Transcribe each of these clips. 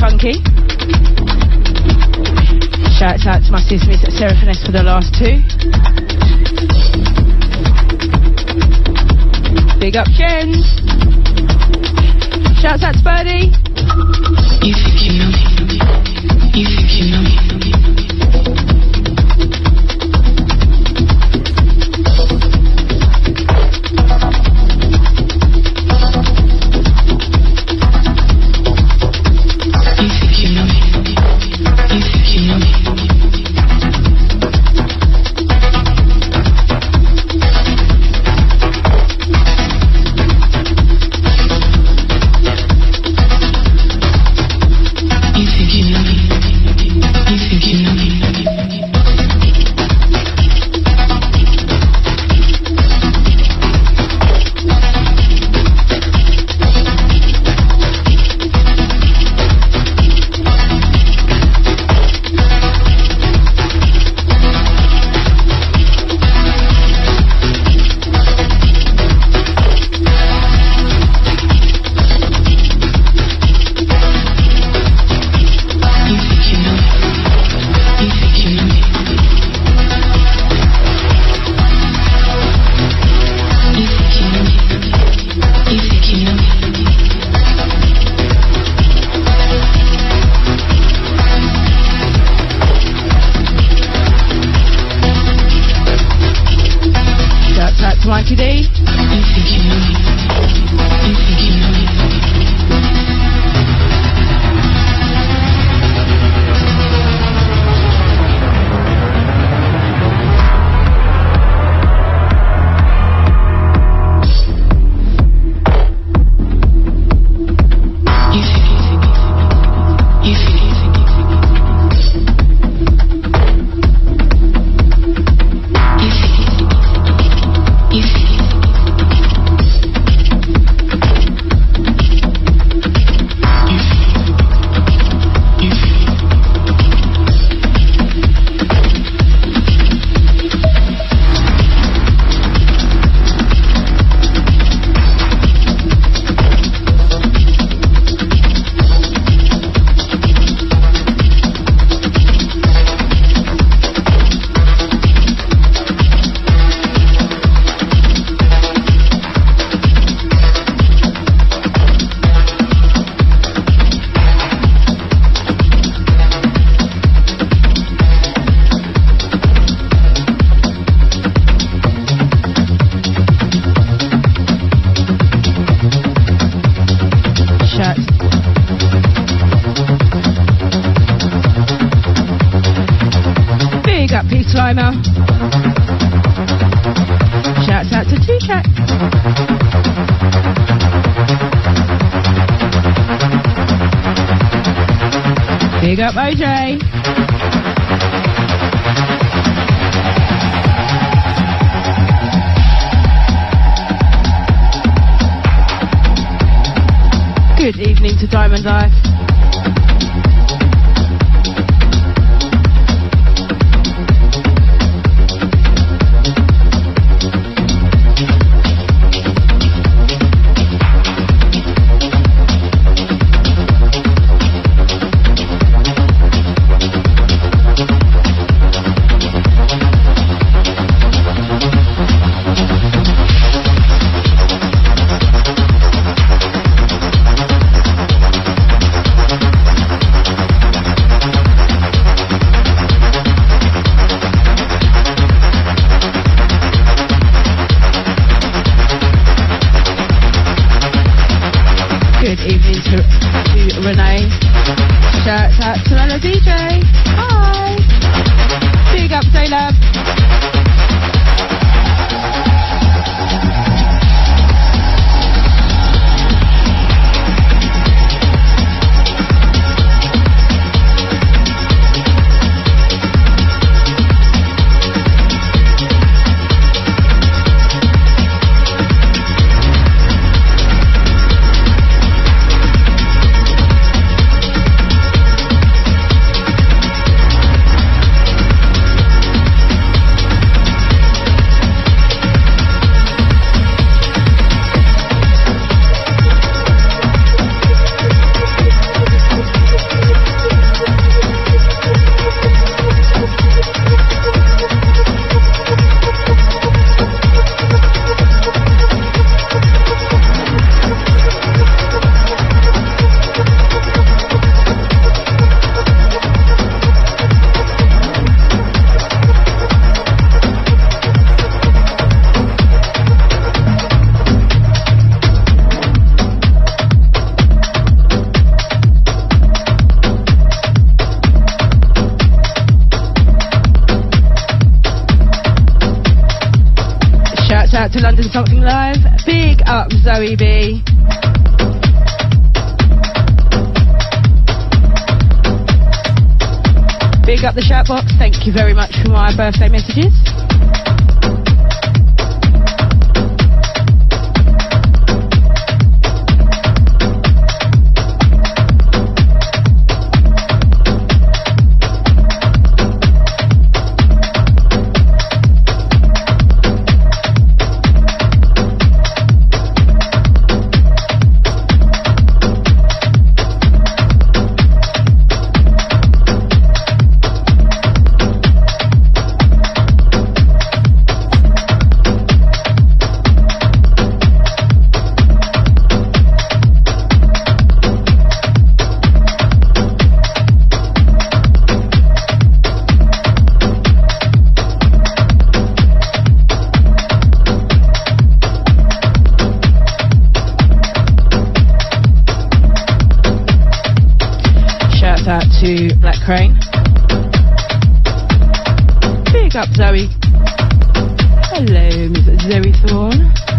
funky. Shouts out to my sister Miss Sarah Finesse for the last two. Big up Jen. Shouts out to Birdie. You think you know me. You think you know me. Diner. Shouts out to Two Shack. Big up OJ. Good evening to Diamond Life. To London Something Live. Big up Zoe B. Big up the chat box. Thank you very much for my birthday messages. Crane. Big up Zoe. Hello, Miss Zoe Thorne.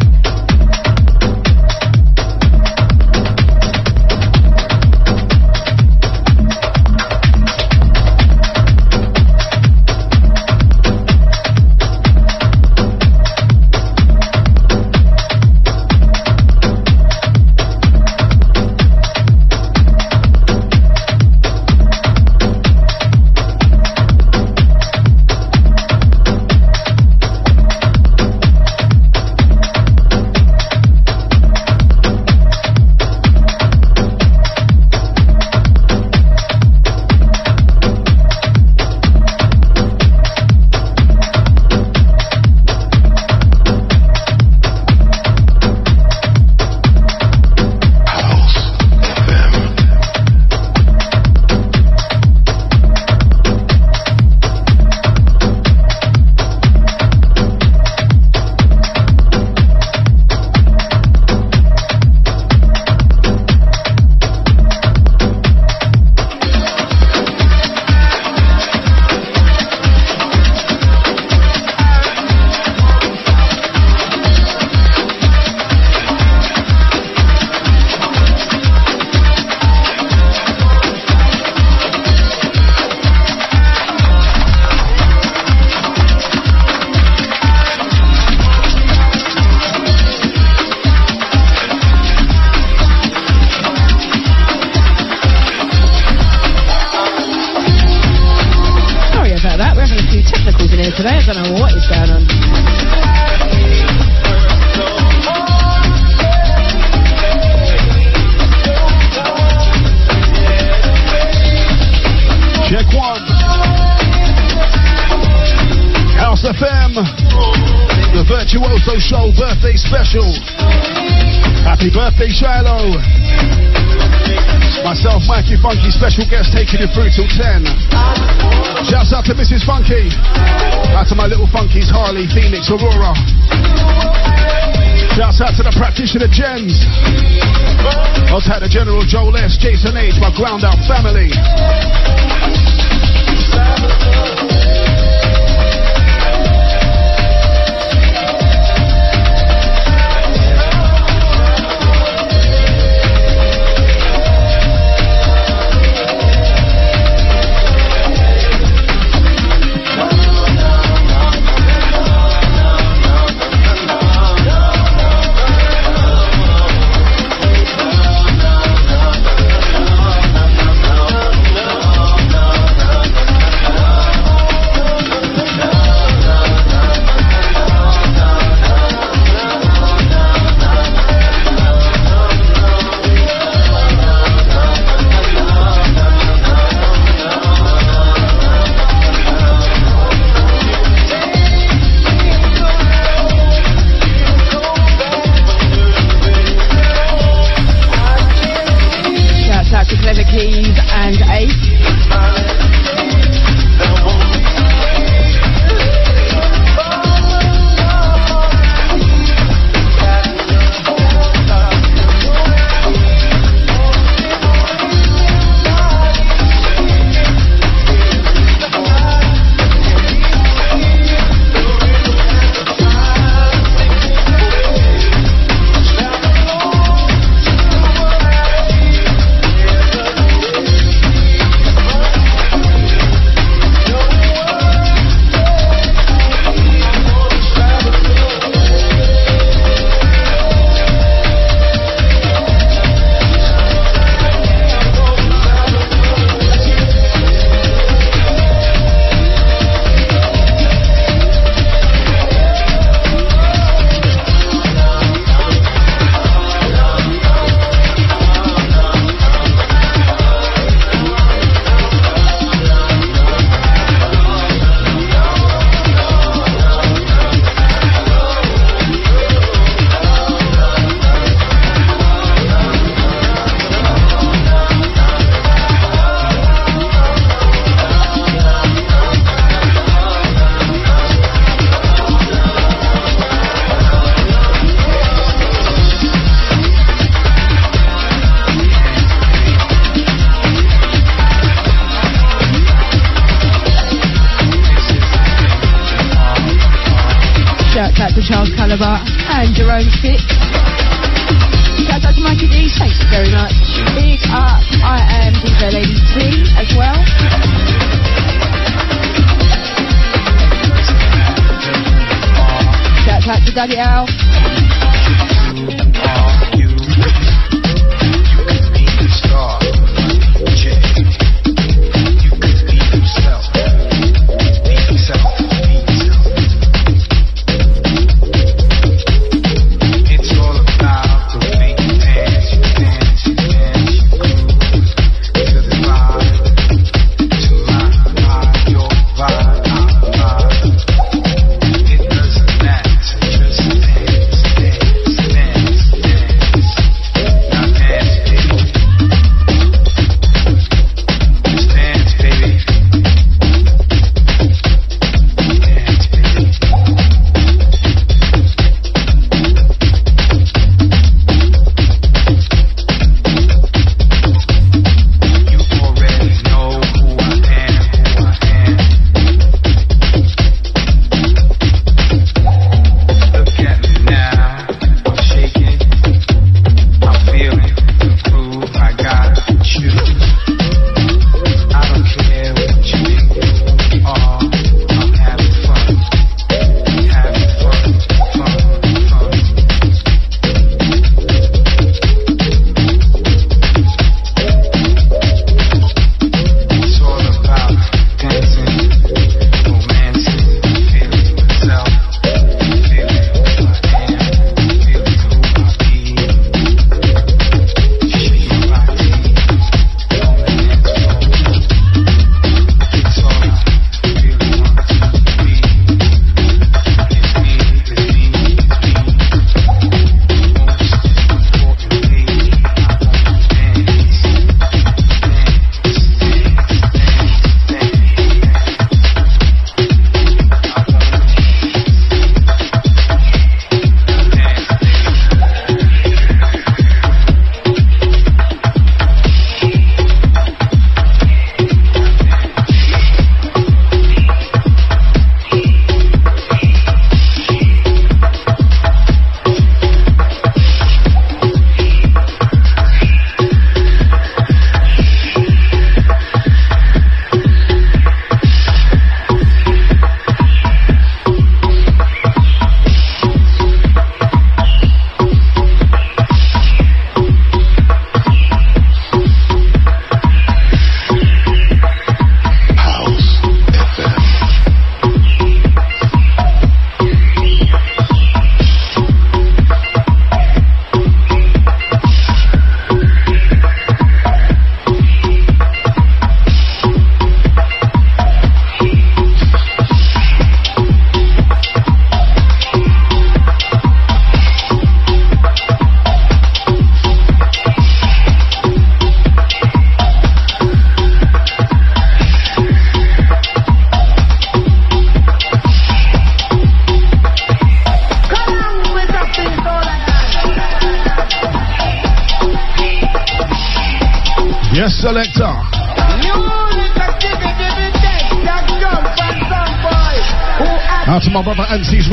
Jason.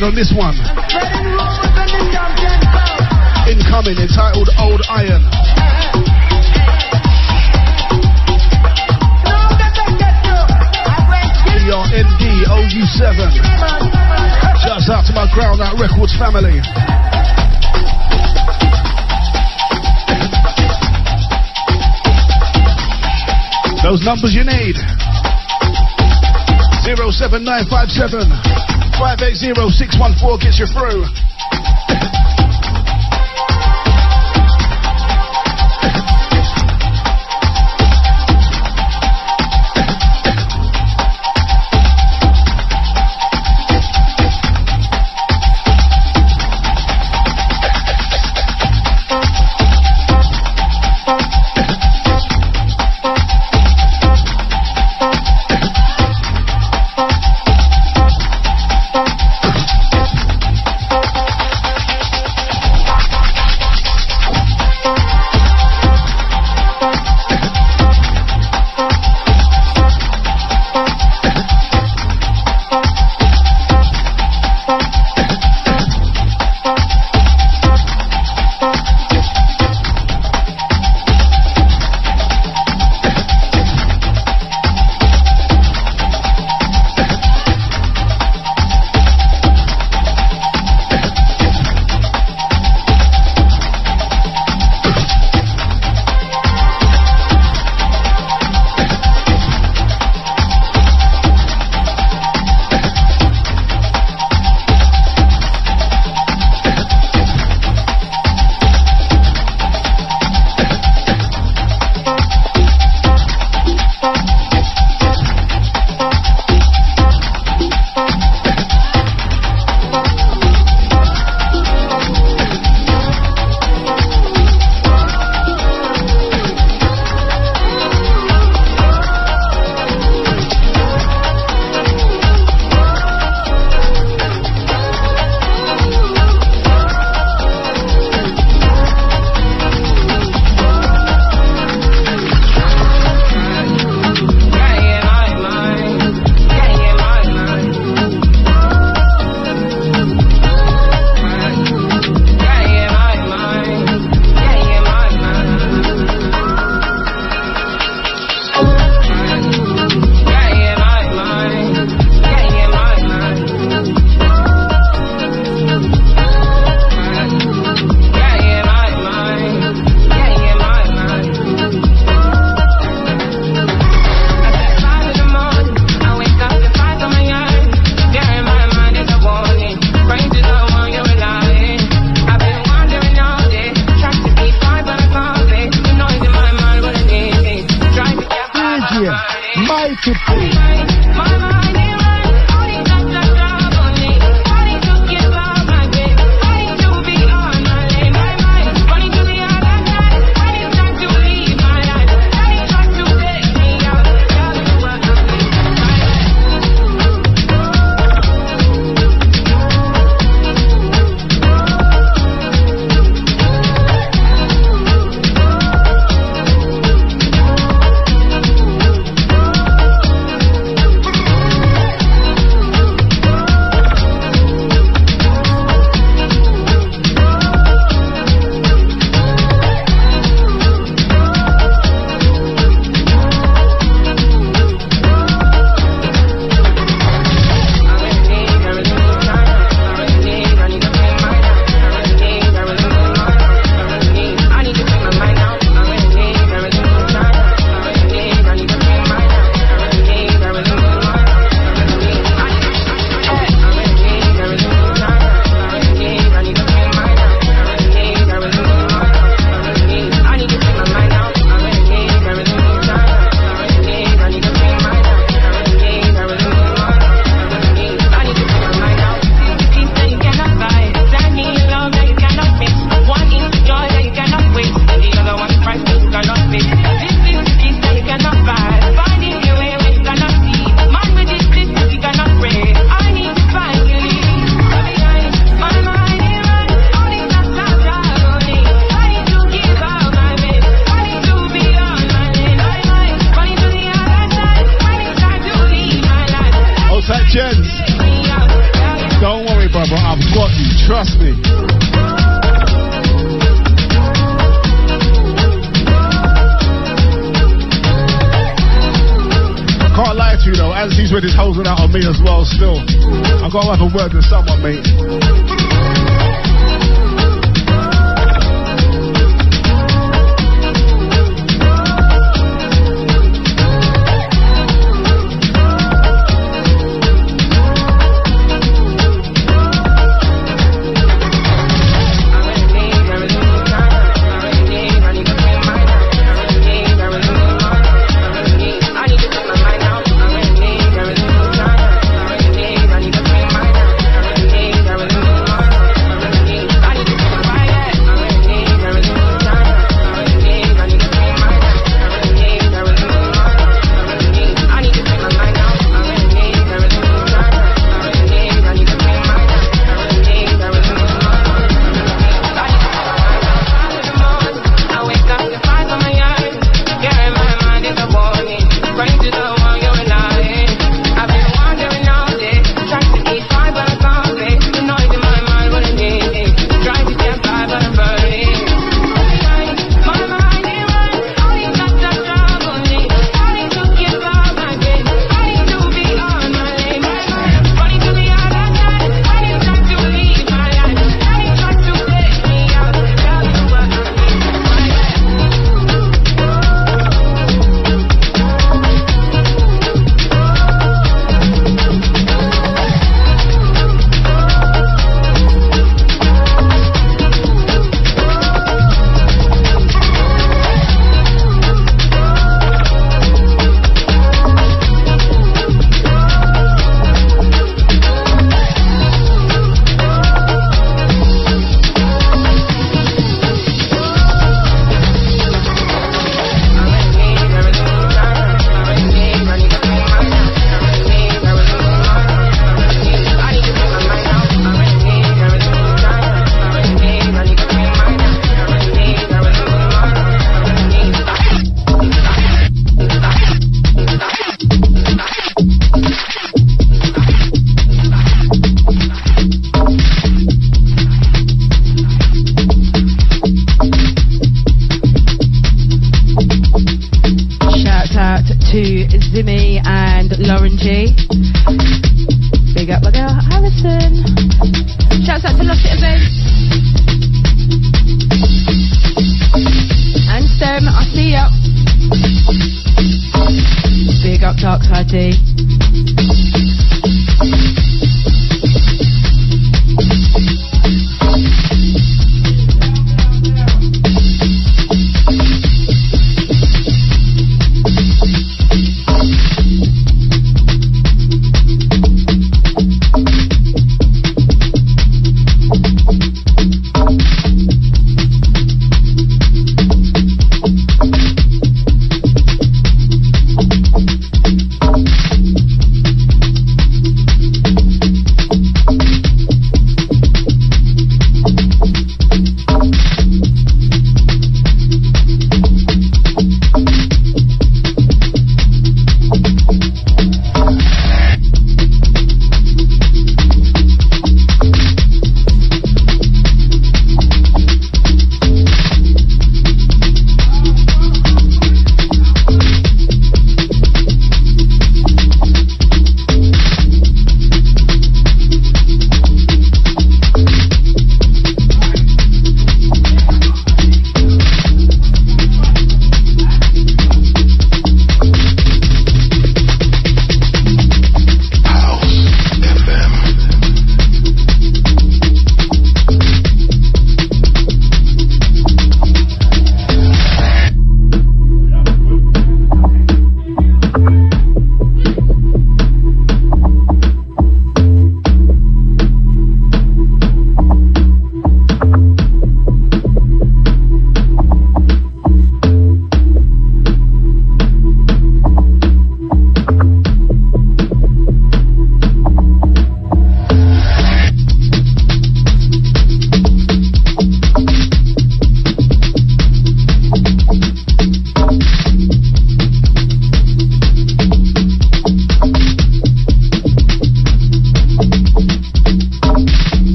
Red on this one. Incoming, entitled Old Iron. ERND OU7. Shouts out to my Ground Out Records family. Those numbers you need. 07957 580 gets you through.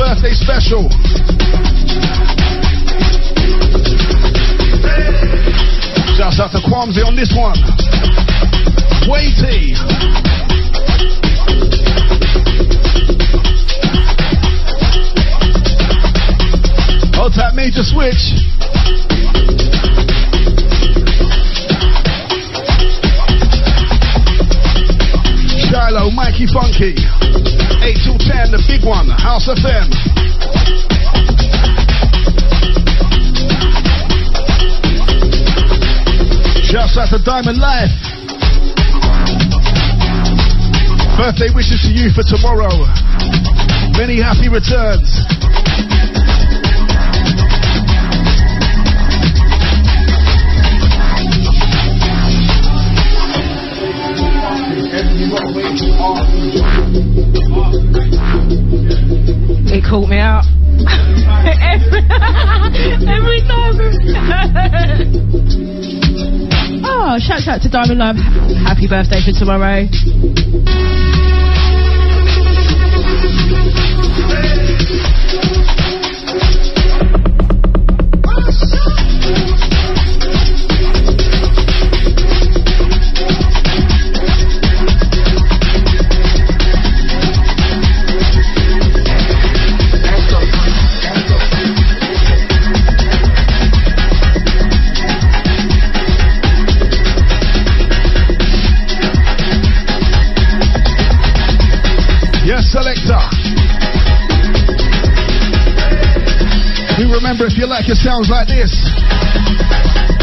Birthday special. Shouts out to Quamsy on this one. Weighty. Hold that major switch. Shiloh, Mikey Funky. 8 till 10, the big one, House FM. Shouts out to Diamond Life. Birthday wishes to you for tomorrow. Many happy returns. It caught me out. every, time. oh, shout out to Diamond Love. Happy birthday for tomorrow. Yes, remember if you like it sounds like this.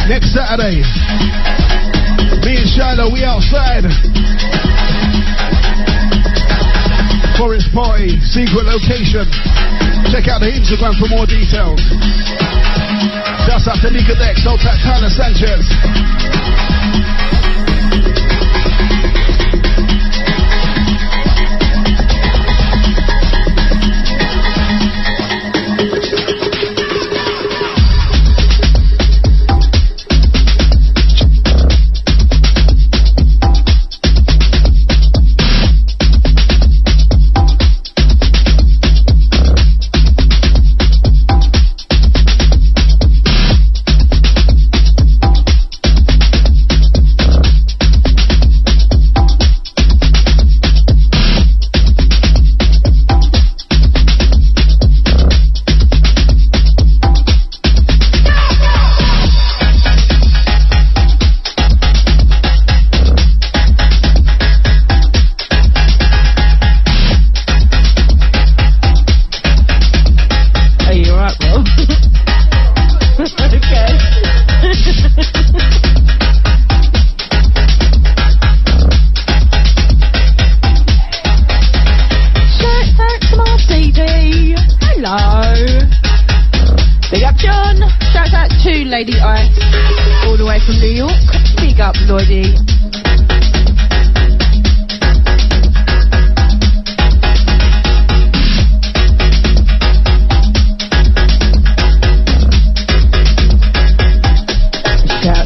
Next Saturday, me and Shiloh, we outside. Forest Party, secret location. Check out the Instagram for more details. That's after Nika Dex, no Tyler Sanchez.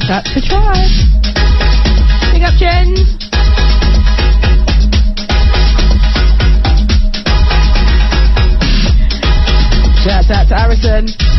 Out to Try. Big up Jen. Shout out to Harrison.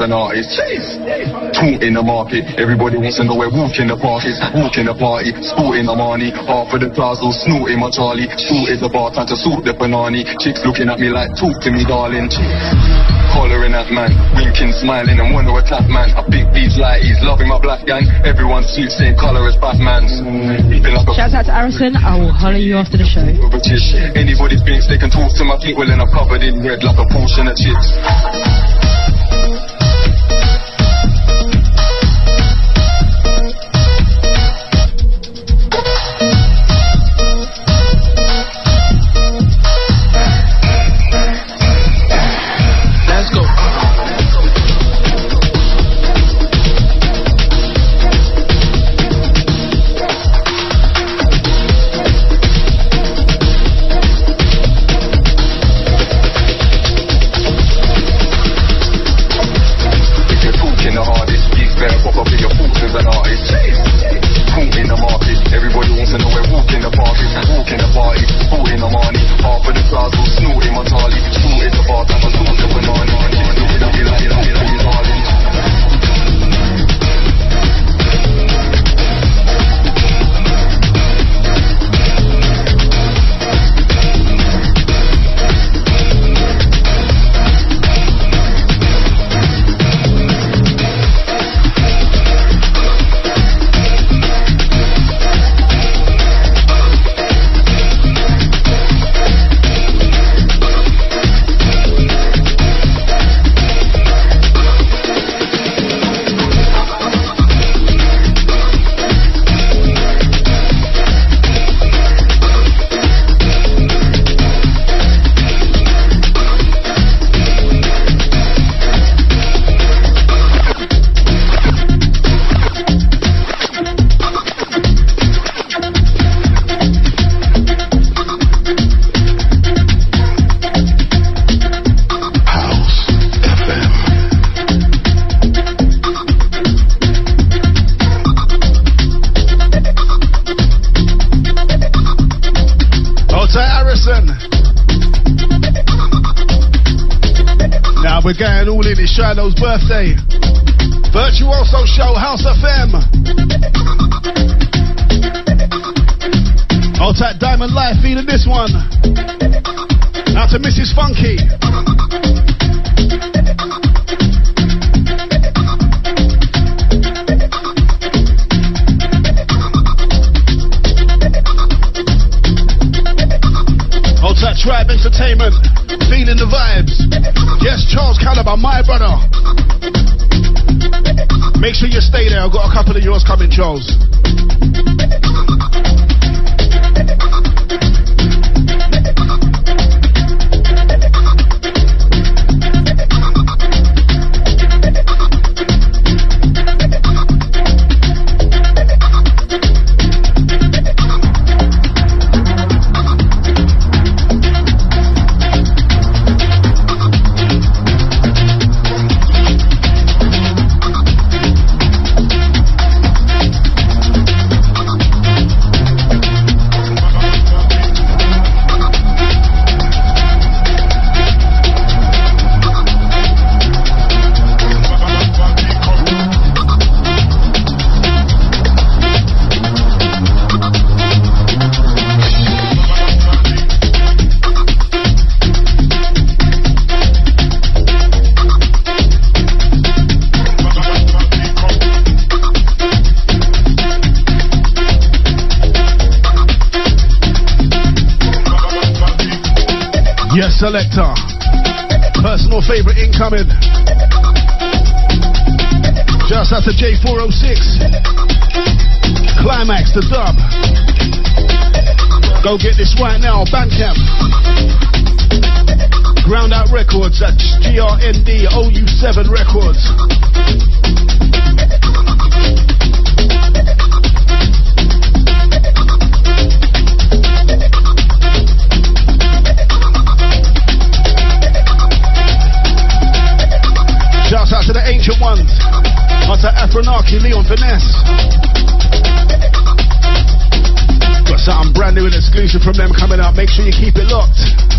as an artist. Taught in the market, everybody wants to know where walk in the parties, walk in the party, sporting Armani, half of the plaza, snorting my Charlie. Shoot is about time to sort the banani. Chicks looking at me like, talk to me, darling. Hollering at man, winking, smiling, and wanna attack man. I pick these lighties, loving my black gang. Everyone suits same color as Batman's. Like Shout out to Arison, I will holler you after the show. Anybody thinks they can talk to my feet, well, I'm covered in red like a portion of chips. Selector. Personal favorite incoming. Just after J406. Climax, the dub. Go get this right now, Bandcamp. Ground Out Records at GRND OU7 Records. Ones. Out to Afronaki, Leon Finesse. Got something brand new and exclusive from them coming up. Make sure you keep it locked.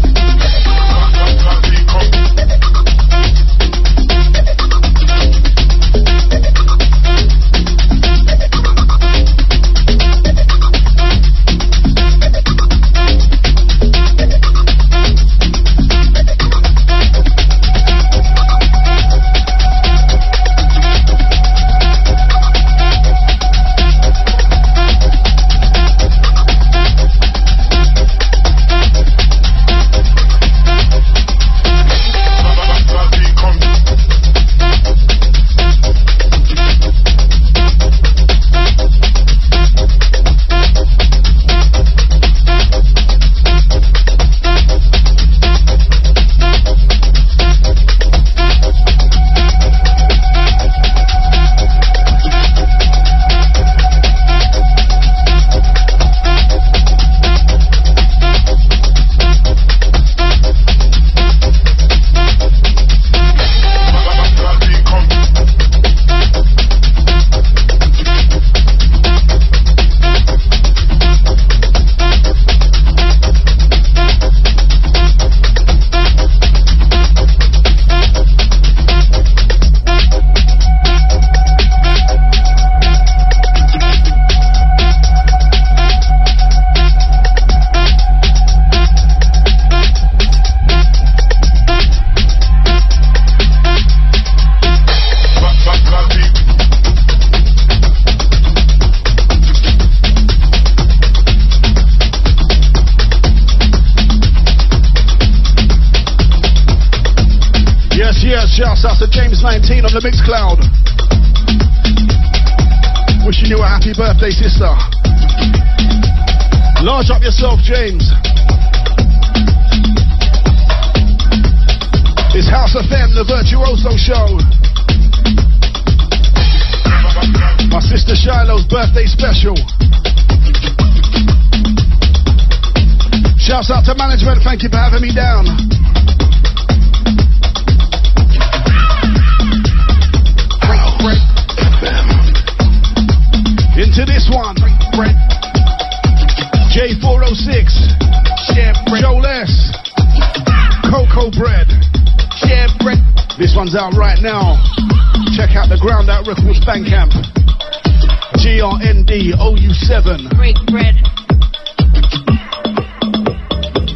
GRND OU7. Break bread.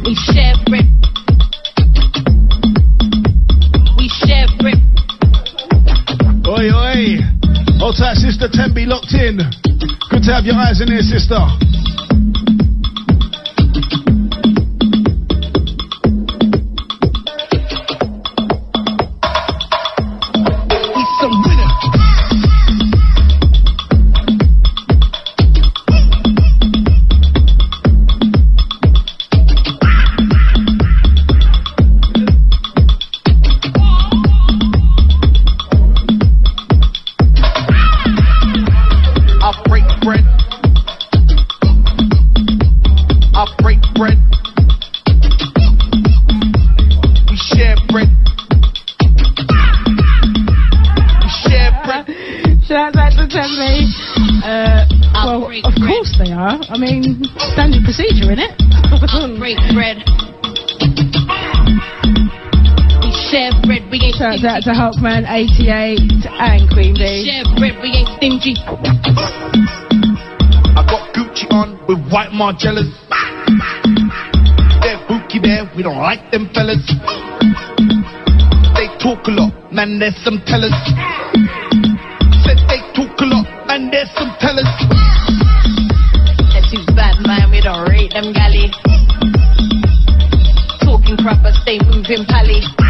We share bread. We share bread. Oi, oi. Hold tight, sister Tembi locked in. Good to have your eyes in here, sister. Shouts out to Hulkman, 88, and Queen Bee. Chef, stingy. I got Gucci on with white Margielas. They're bookie bear, we don't like them fellas. They talk a lot, man, there's some tellers. Said they talk a lot, man, there's some tellers. They're too bad, man, we don't rate them galley. Talking crap, but stay moving pally.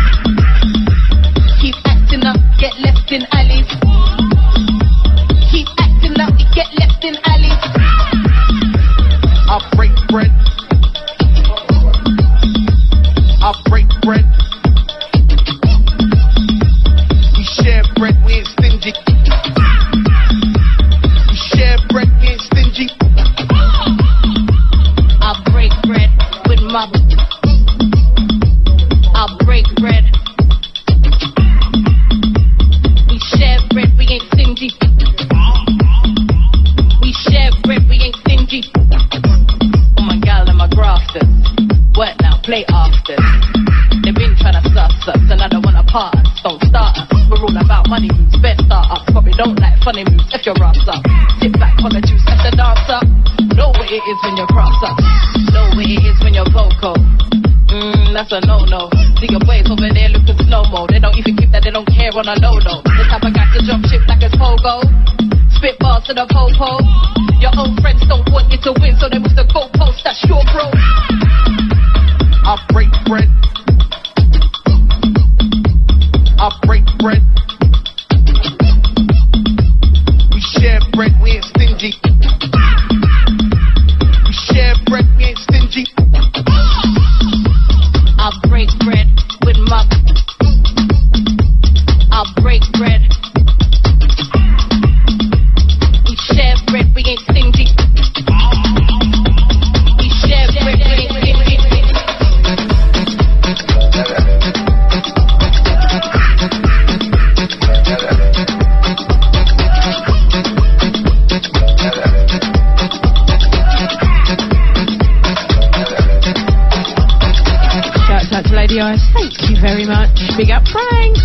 radio. Thank you very much. Big up, Frank.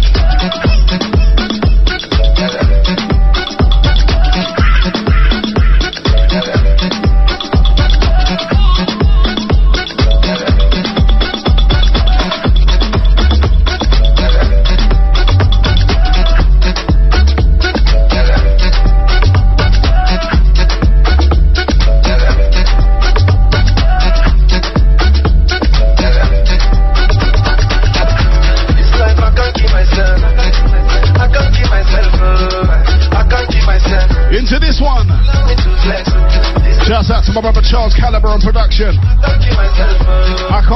Charles Caliber on production.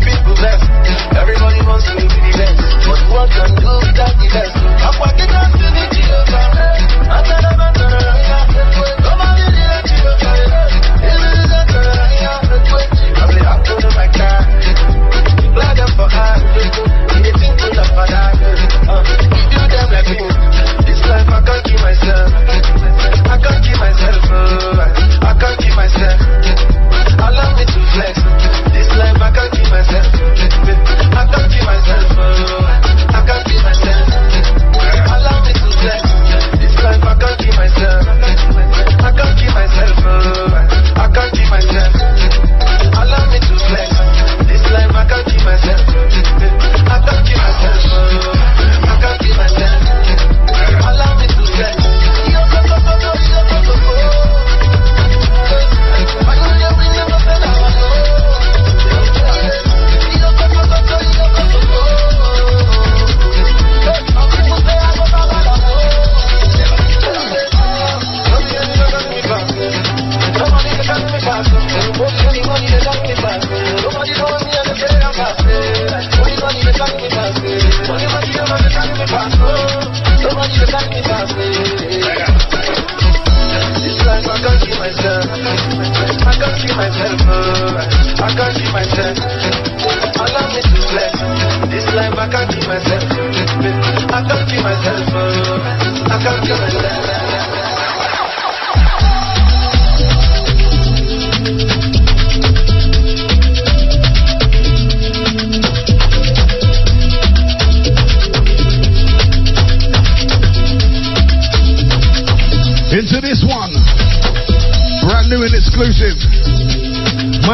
people left. Everybody wants to be the best. But what can do without the best? I'm working on the deal,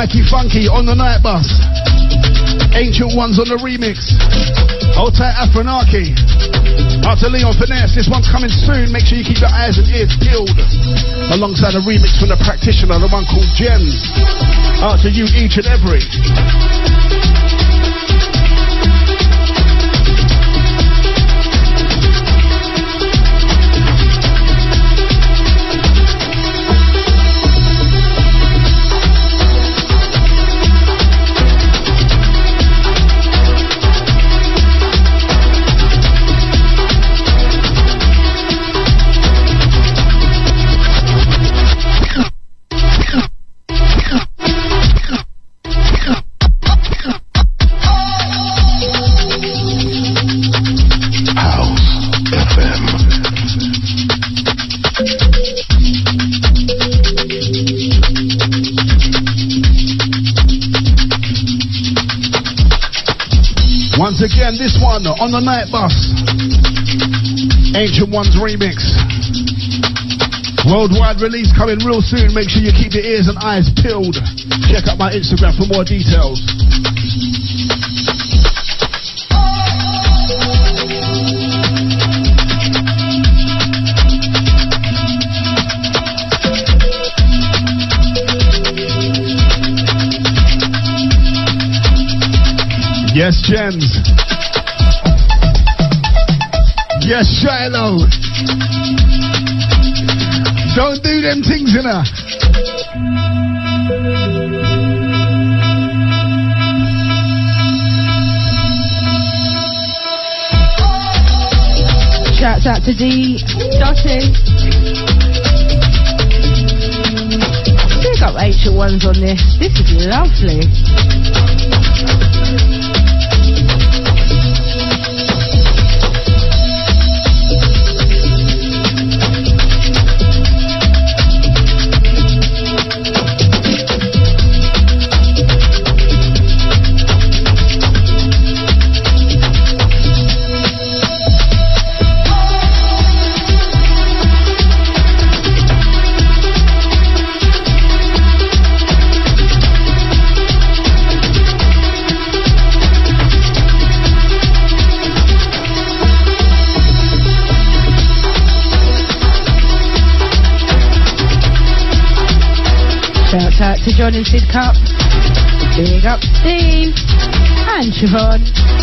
Mikey Funky on the night bus. Ancient Ones on the remix. Hold tight to Leon Finesse. This one's coming soon. Make sure you keep your eyes and ears peeled. Alongside a remix from the practitioner, the one called Gems. Out to you each and every. Night bus. Ancient Ones remix. Worldwide release coming real soon. Make sure you keep your ears and eyes peeled. Check out my Instagram for more details. Yes, Jens. Yes, Shiloh. Don't do them things, you know. Shouts out to D. Dotty. Big up ancient ones on this. This is lovely. To and Sid Cup. Big up Steve and Siobhan.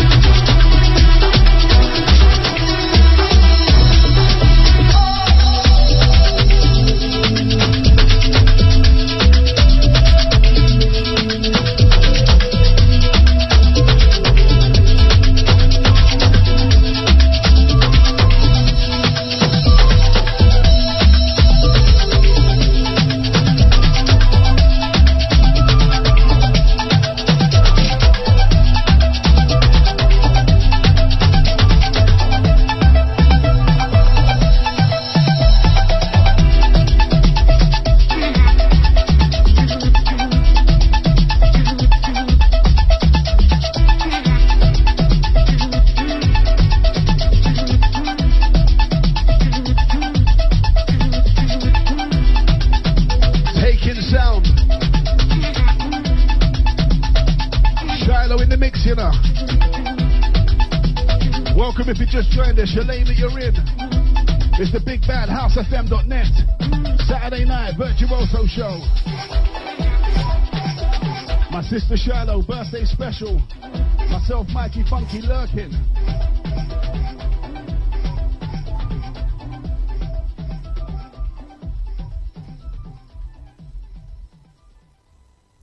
Your lane that you're in. It's the big bad housefm.net. Saturday night, Virtuoso show. My sister Shiloh, birthday special. Myself, Mikey Funky lurking.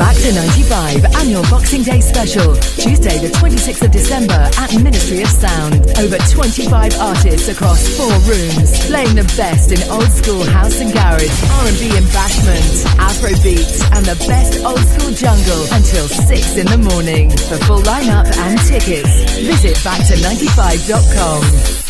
Back to 95 annual Boxing Day special, Tuesday the 26th of December at Ministry of Sound. Over 25 artists across four rooms, playing the best in old school house and garage, R&B and bashment, Afro beats, and the best old school jungle until 6 in the morning. For full lineup and tickets, visit back to 95.com.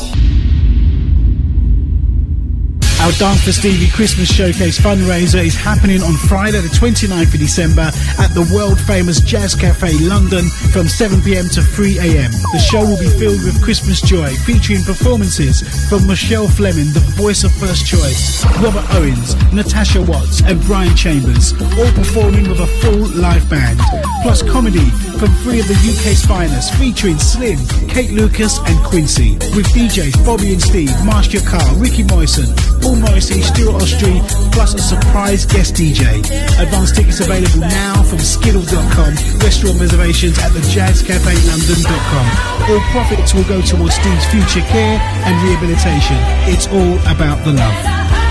Our Dance for Stevie Christmas Showcase fundraiser is happening on Friday, the 29th of December at the world famous Jazz Cafe London from 7pm to 3am. The show will be filled with Christmas joy, featuring performances from Rochelle Fleming, the voice of First Choice, Robert Owens, Natasha Watts, and Brian Chambers, all performing with a full live band. Plus comedy from three of the UK's finest, featuring Slim, Kate Lucas, and Quincy, with DJs Bobby and Steve, Master Carr, Ricky Moyson, Paul Morrissey, Stuart Ostry, plus a surprise guest DJ. Advance tickets available now from Skiddle.com, restaurant reservations at thejazzcafelondon.com. All profits will go towards Steve's future care and rehabilitation. It's all about the love.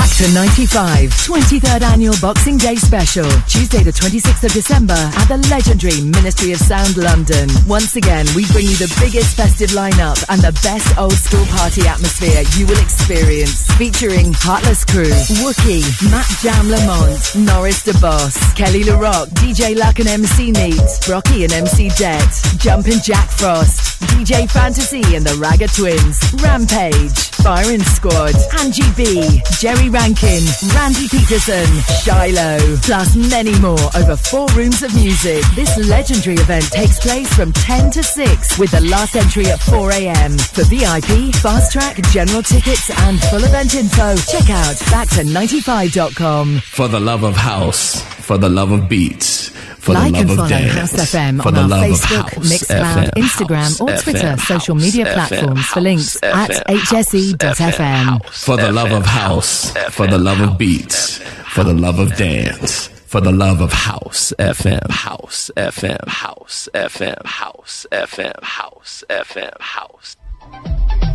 Back to 95, 23rd annual Boxing Day special, Tuesday the 26th of December at the legendary Ministry of Sound London. Once again, we bring you the biggest festive lineup and the best old school party atmosphere you will experience. Featuring Heartless Crew, Wookie, Matt Jam Lamont, Norris Da Boss, Kelly LaRock, DJ Luck and MC Neat, Brockie and MC Jet, Jumpin' Jack Frost, DJ Fantasy and the Ragga Twins, Rampage, Byron Squad, Angie B, Jerry Rankin, Randy Peterson, Shiloh, plus many more over four rooms of music. This legendary event takes place from 10 to 6 with the last entry at 4 a.m. For VIP, fast track, general tickets and full event info, check out back to95.com. For the love of house, for the love of beats, for like the and love follow of dance, House FM for on the our love Facebook, of house, Mixcloud, FM, Instagram, house, or FM, Twitter social media house, platforms FM, for links house, at FM, hse.fm. for the love of house, for the love of beats, for the love of dance, for the love of house, FM, house, FM, house, FM, house, FM, house, FM, house.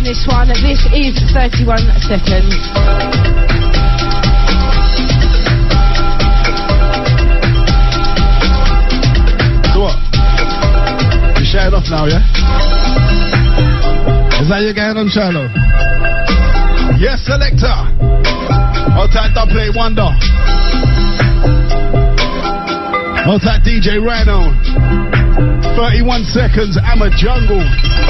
on this one. This is 31 seconds. you shut off now, yeah? Is that you getting on channel? Yes, selector. Hold tight, don't play wonder. Hold tight, DJ Rhino. 31 seconds, I'm a jungle.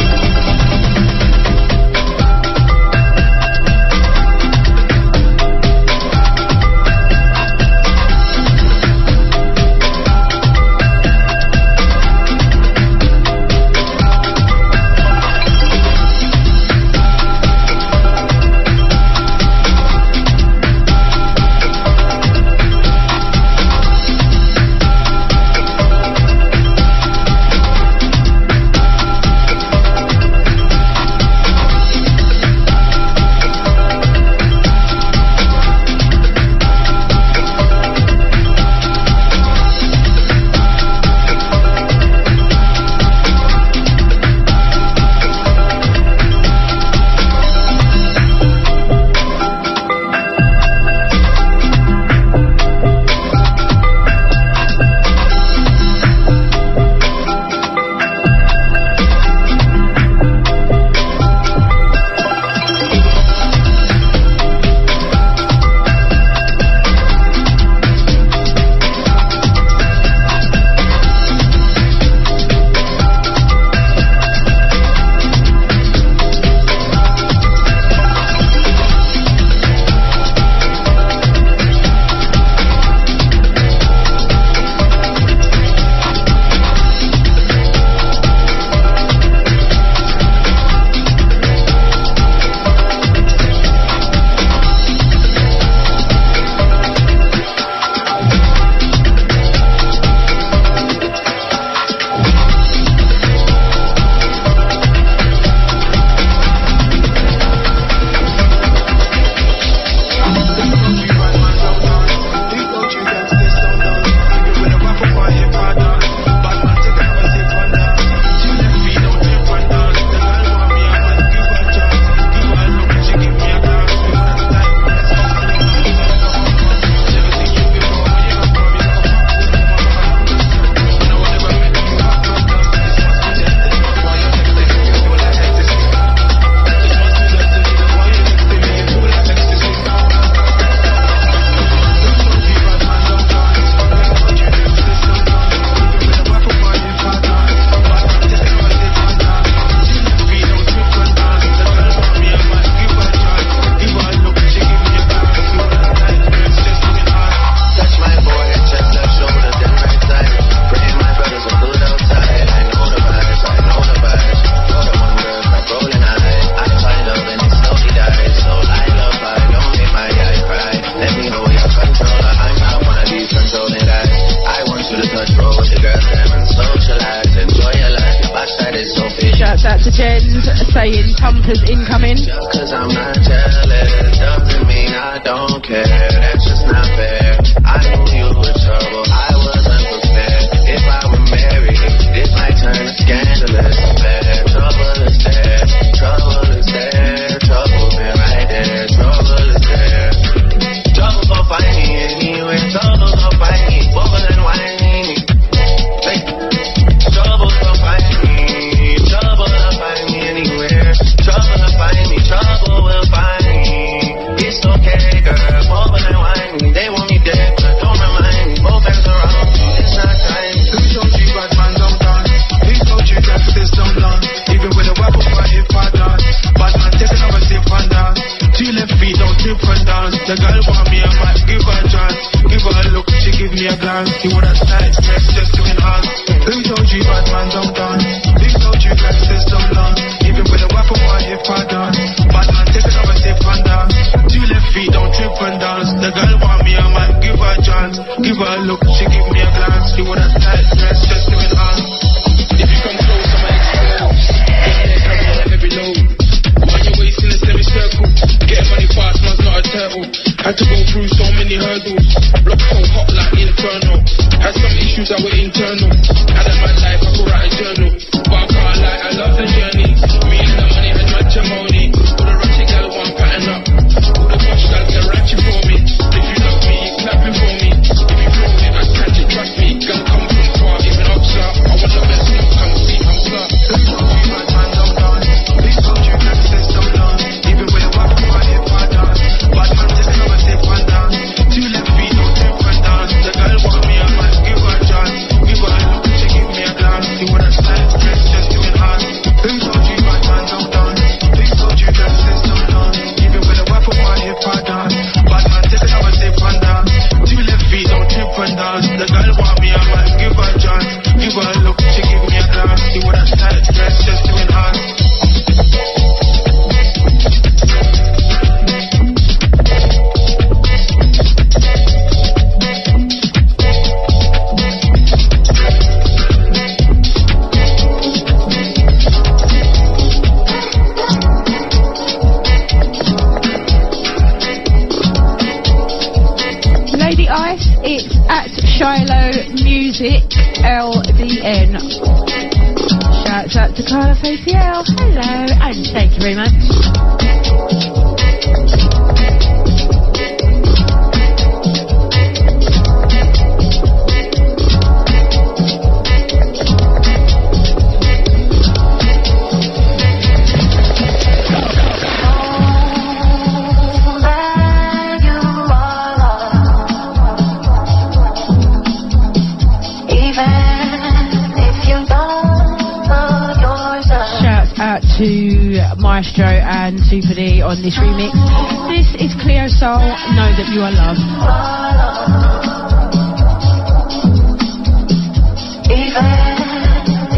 Is Cleo Sol. Know that you are loved.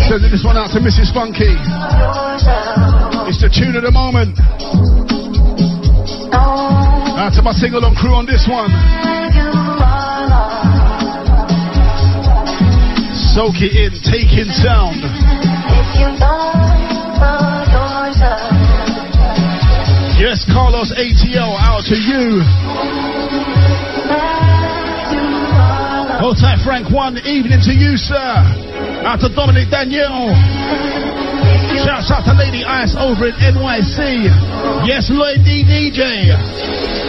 Sending this one out to Mrs. Funky. It's the tune of the moment. Out to my single on crew on this one. Soak it in, take in sound. Yes, Carlos ATL, out to you. Hold tight, Frank. One evening to you, sir. Out to Dominic Danielle. Shouts out to Lady Ice over in NYC. Yes, Lady DJ.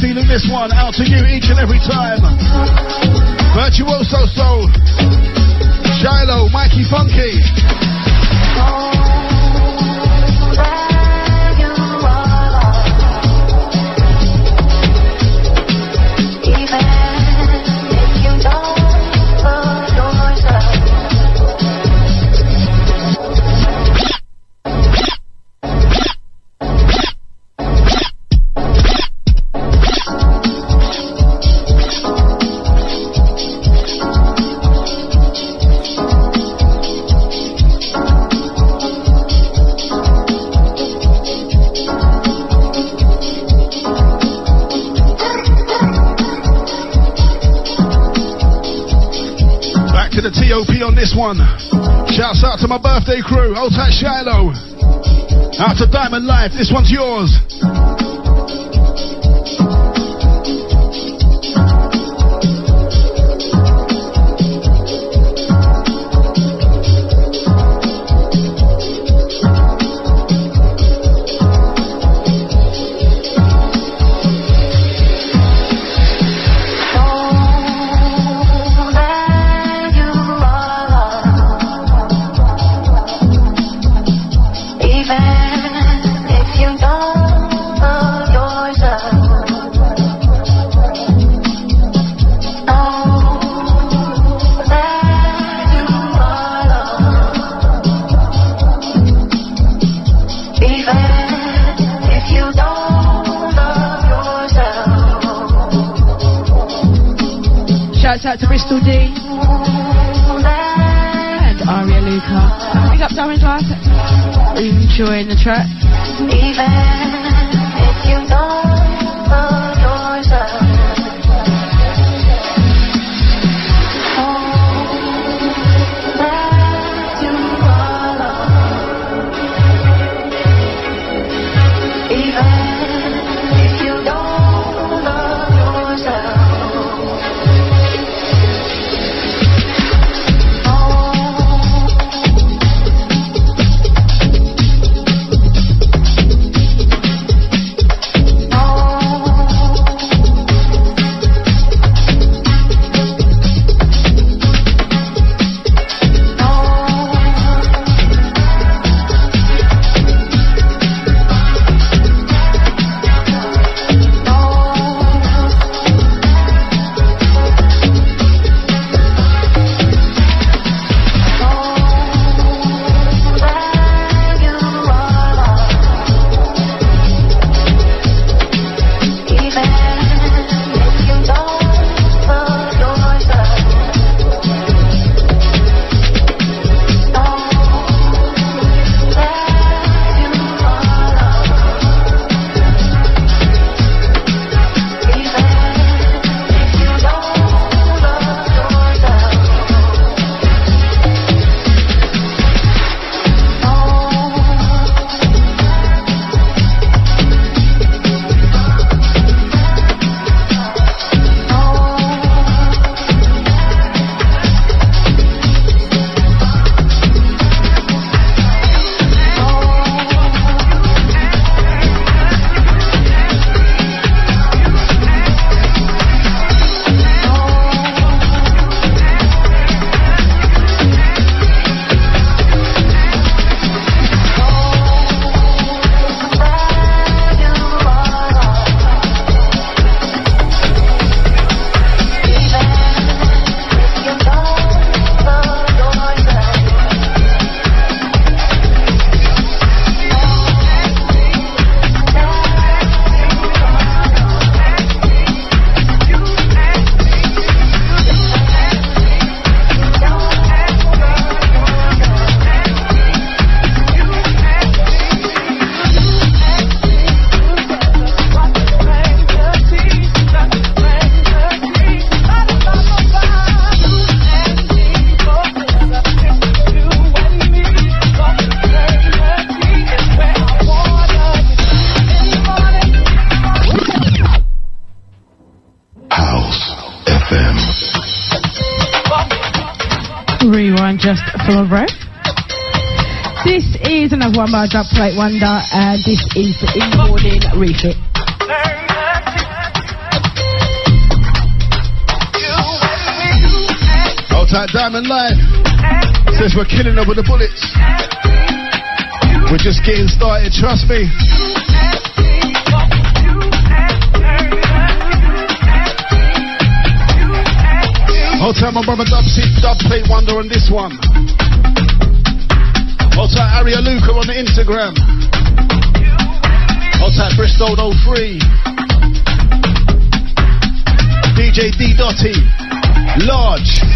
Feeling this one out to you each and every time. Virtuoso Soul. Shiloh, Mikey Funky. Birthday crew. Hold tight, Shiloh. Out to Diamond Life. This one's yours. One by Dubplate Wonder, and this is In the Morning Refit. Tight, Diamond Live. Says we're killing them with the bullets. We're just getting started, trust me. Tight, my brother Dub, Dub Plate Wonder on this one. Hold tight, Aria Luca on the Instagram. Tight, Bristol 03. DJ D Dotty. Large.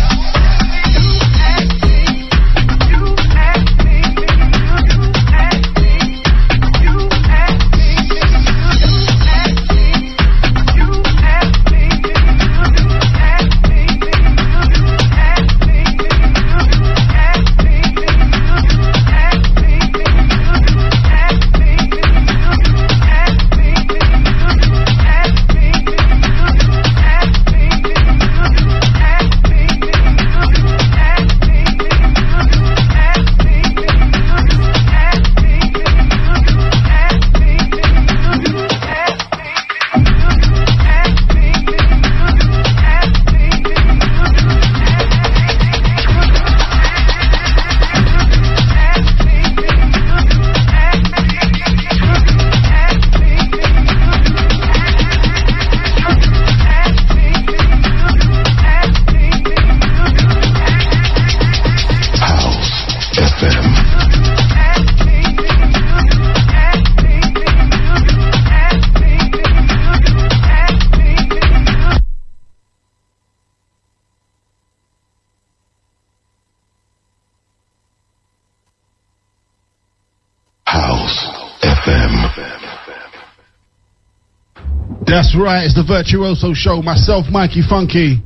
That's right, it's the Virtuoso Show. Myself, Mikey Funky,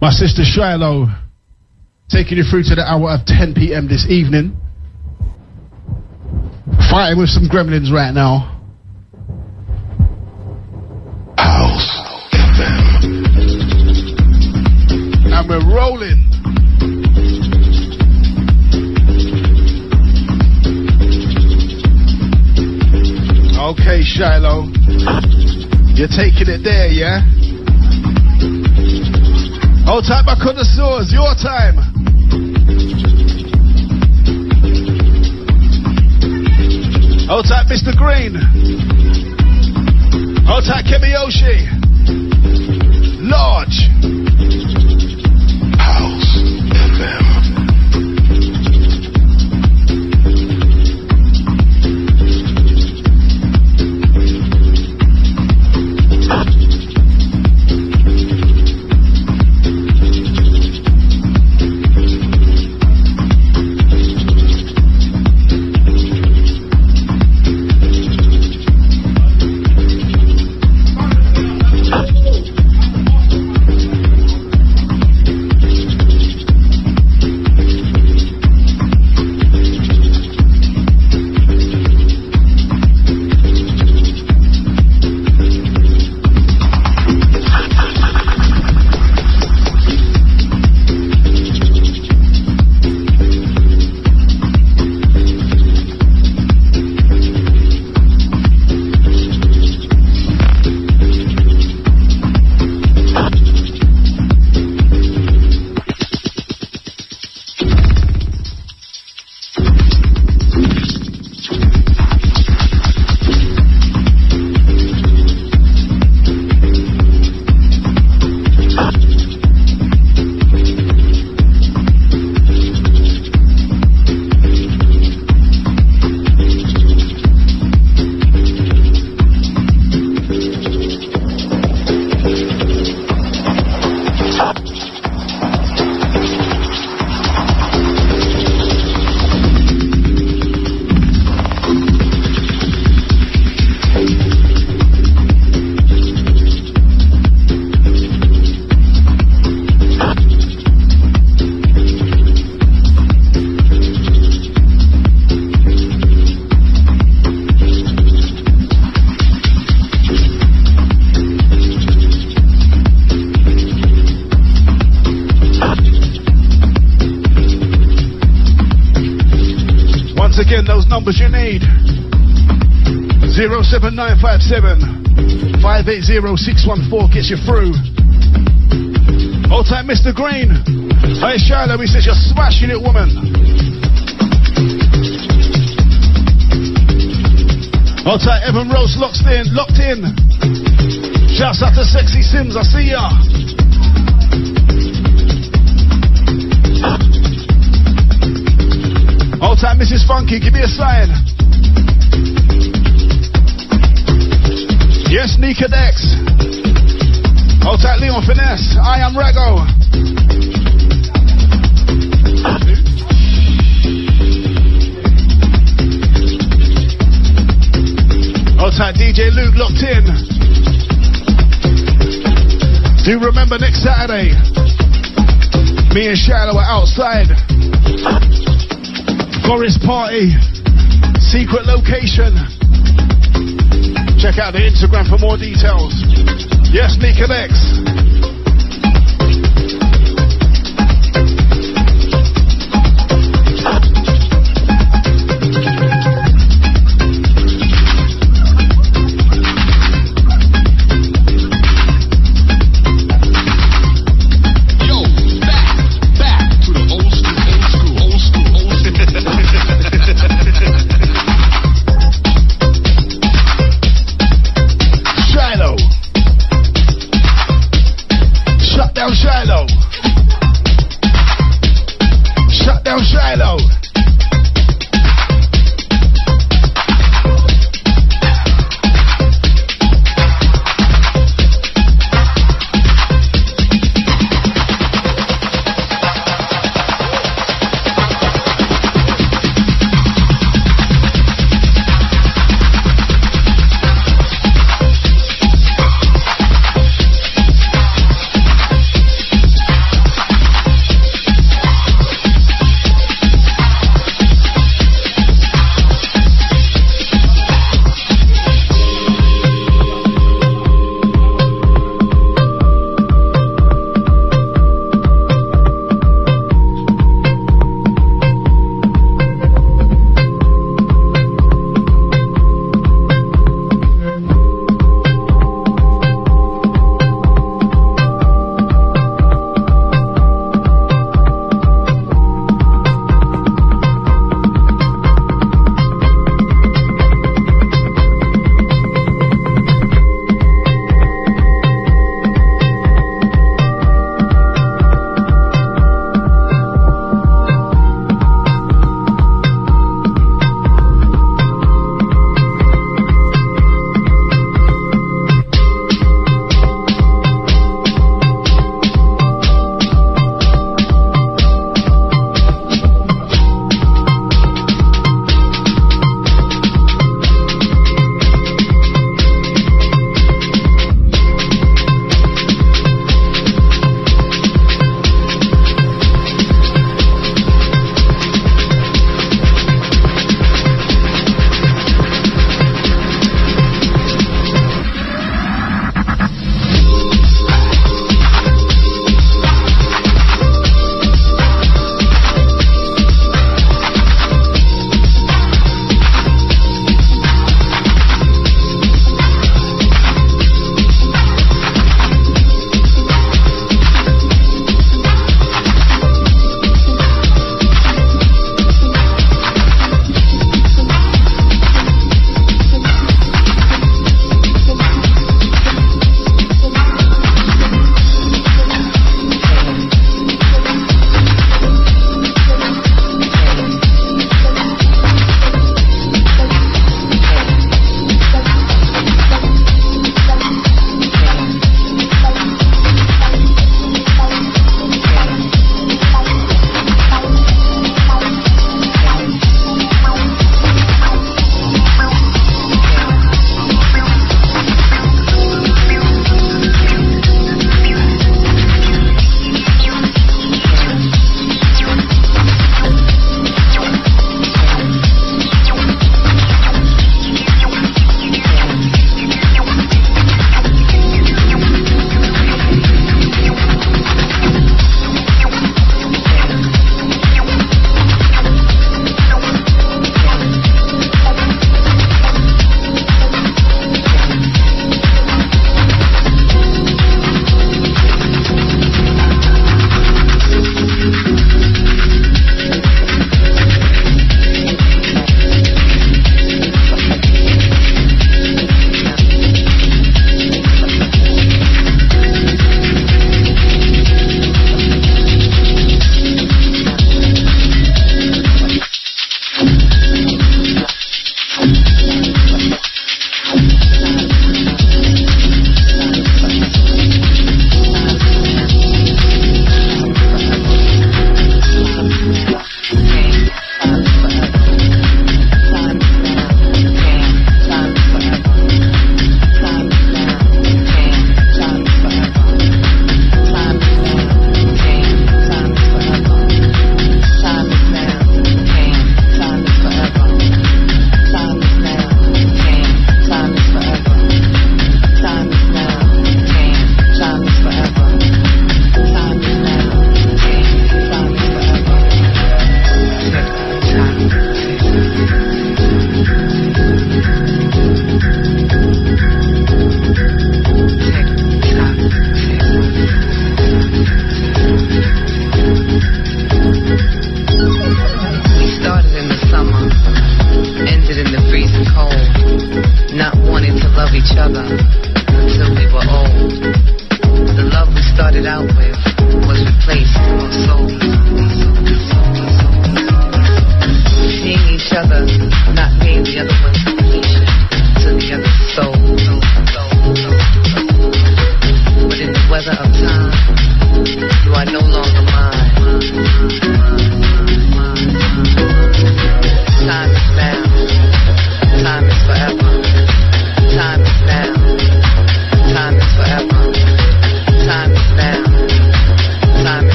my sister Shiloh, taking you through to the hour of 10 p.m. this evening. Fighting with some gremlins right now. House FM. And we're rolling. Okay, Shiloh. You're taking it there, yeah? Hold tight, my connoisseurs. Your time. Hold tight, Mr. Green. Hold tight, Kemiyoshi. Large. Numbers you need. 07957 580 gets you through. Hold tight, Mr. Green. Hey, Shiloh, he says you're smashing it, woman. Hold tight, Evan Rose locked in, locked in. Shouts out to Sexy Sims, I see ya. Hold time Mrs. Funky, give me a sign. Yes, Nika Dex. Hold tight, Leon Finesse. I am Rago. Hold tight, DJ Luke locked in. Do remember next Saturday, me and Shiloh are outside. Forest Party, secret location. Check out the Instagram for more details. Yes, Nika X.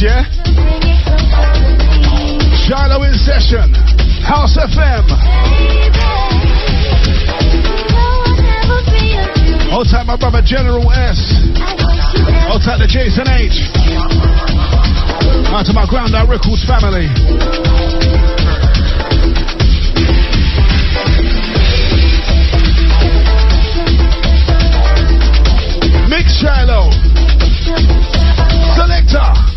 You yeah? Shiloh in session. House FM. Outside my brother General S. Outside the Jason H. Out to my Ground Out Records family. Mix Shiloh. Selector.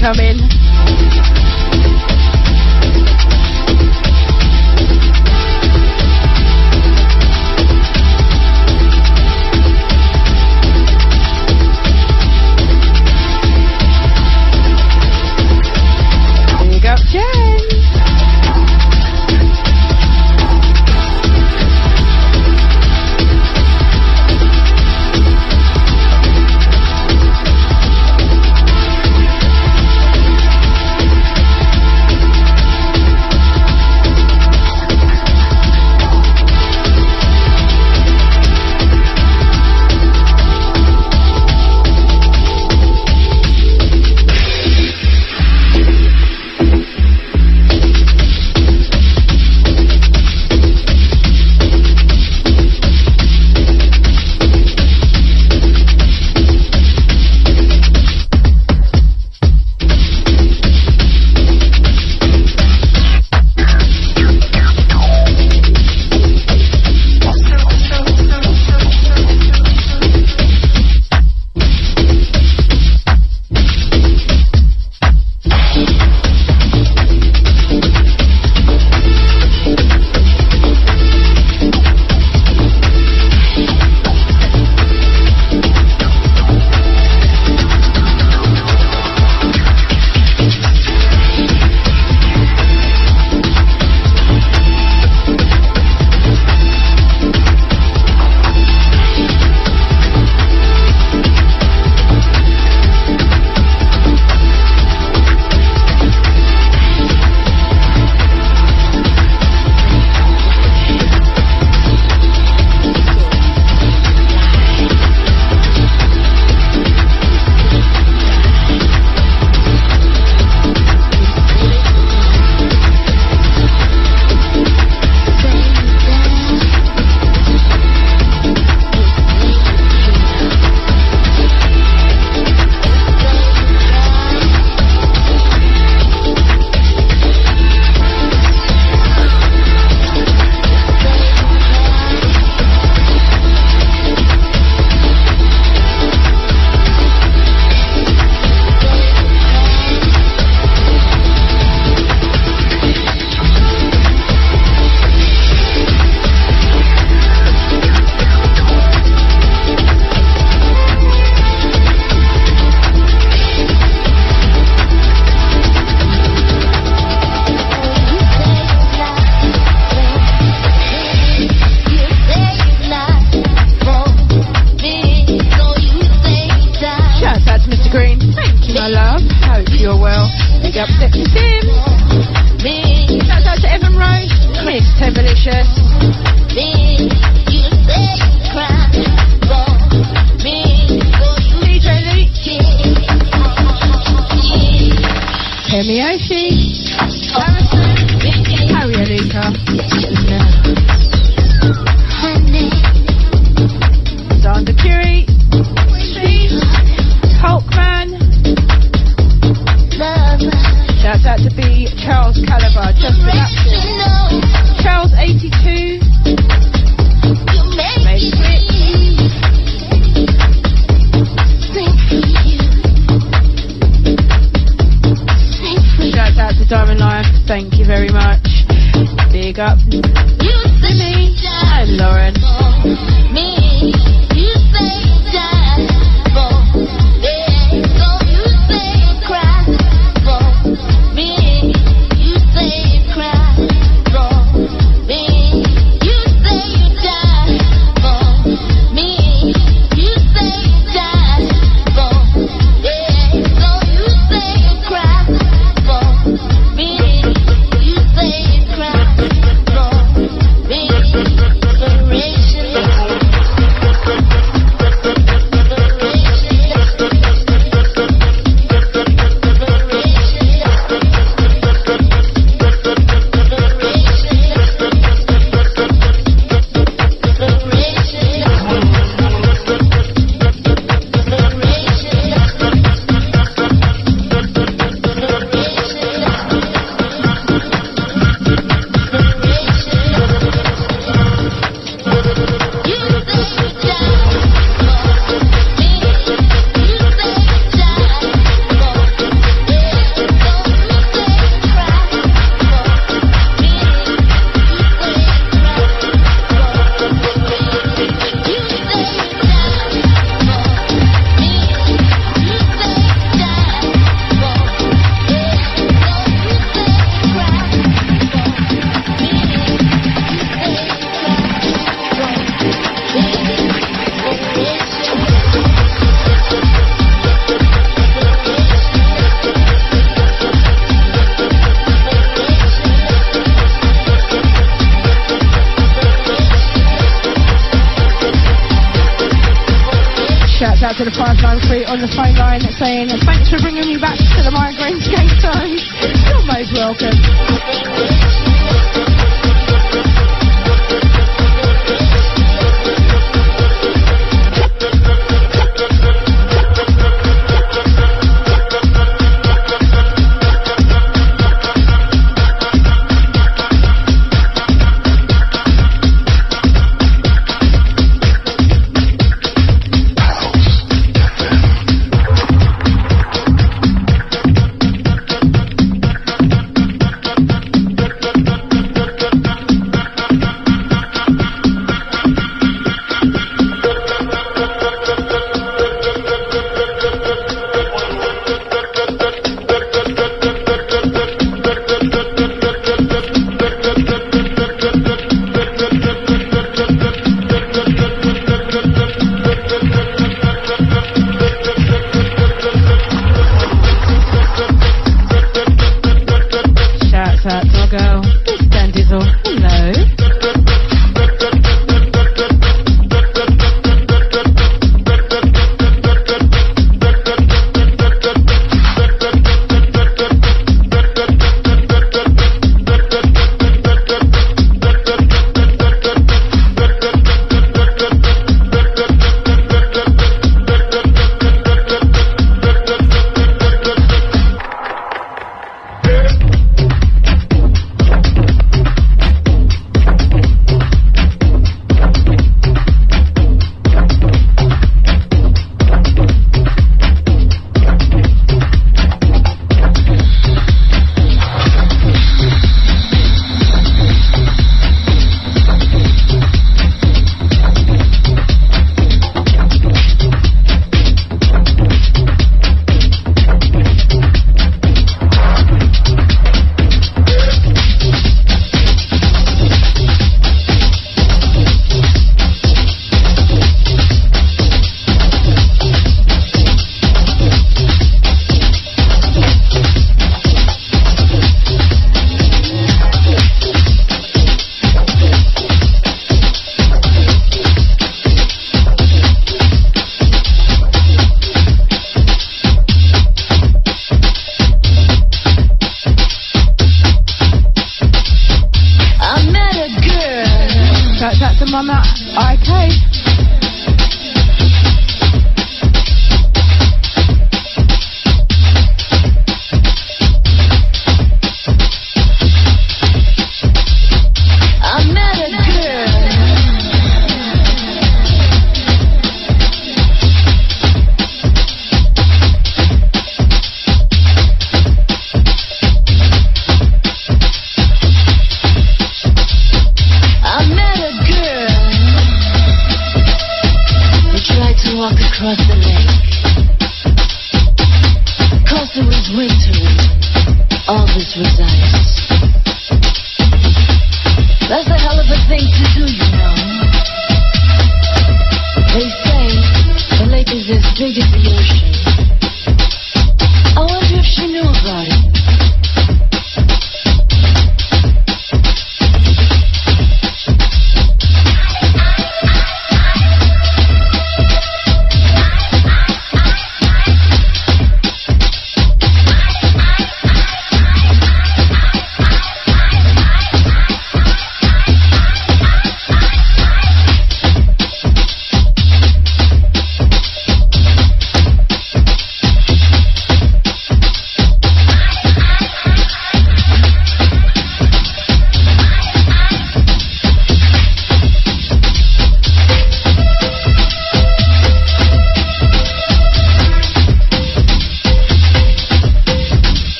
Saying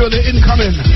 Marcus the incoming.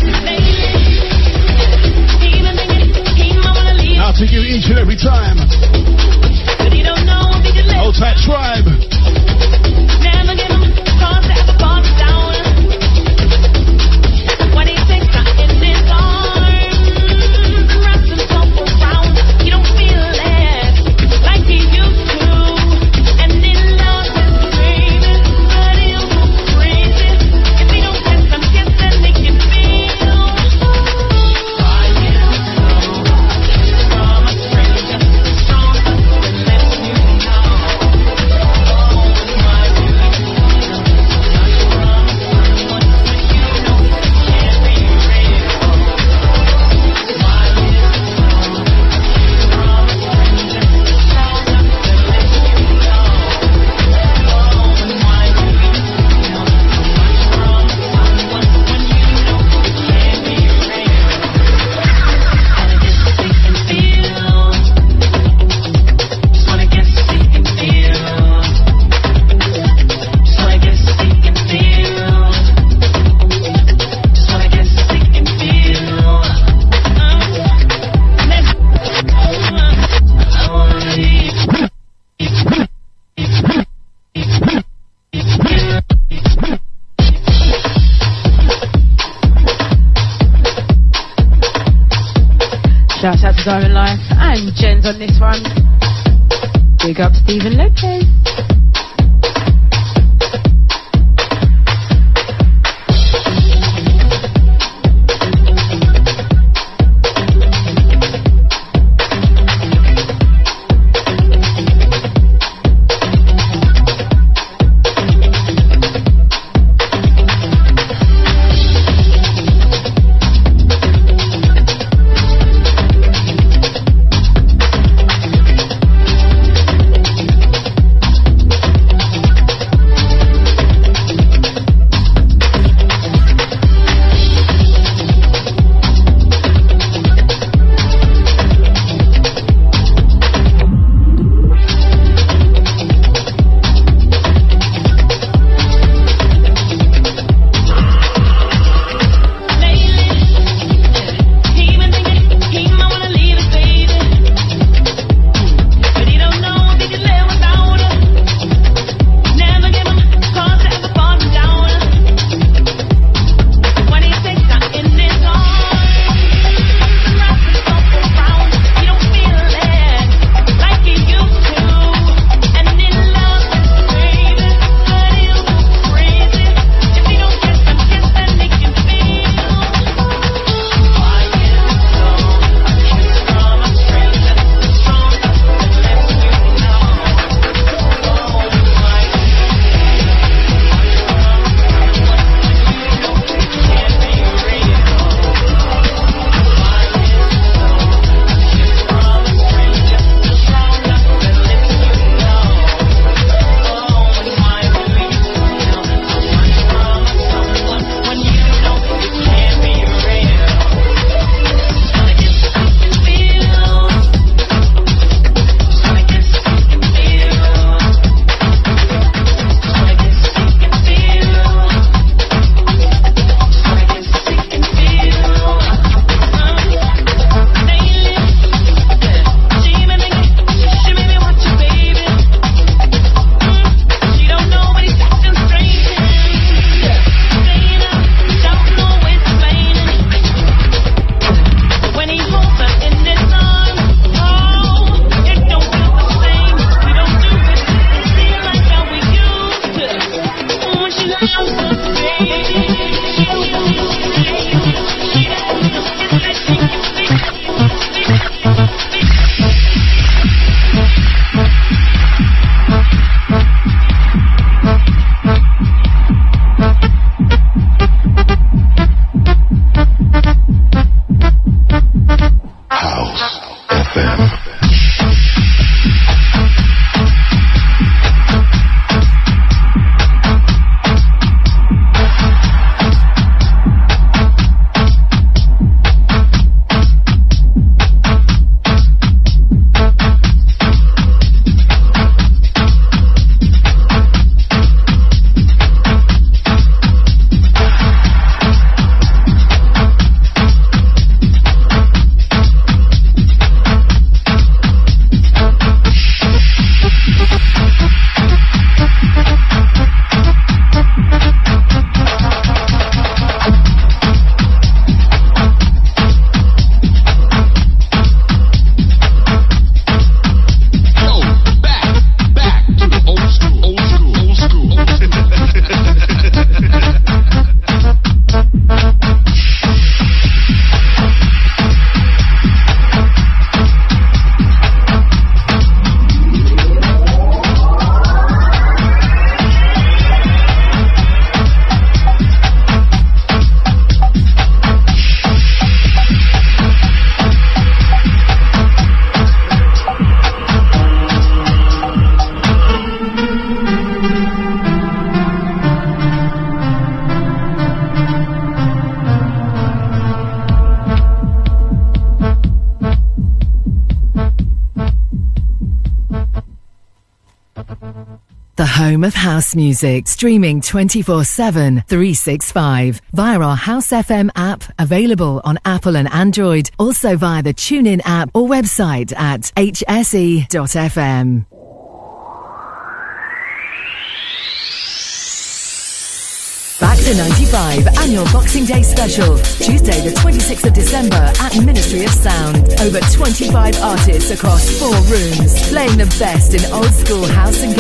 Of house music, streaming 24 7, 365 via our House FM app, available on Apple and Android, also via the TuneIn app or website at hse.fm. Back to 95 annual Boxing Day special. Tuesday, the 26th of December at Ministry of Sound. Over 25 artists across four rooms, playing the best in old school house and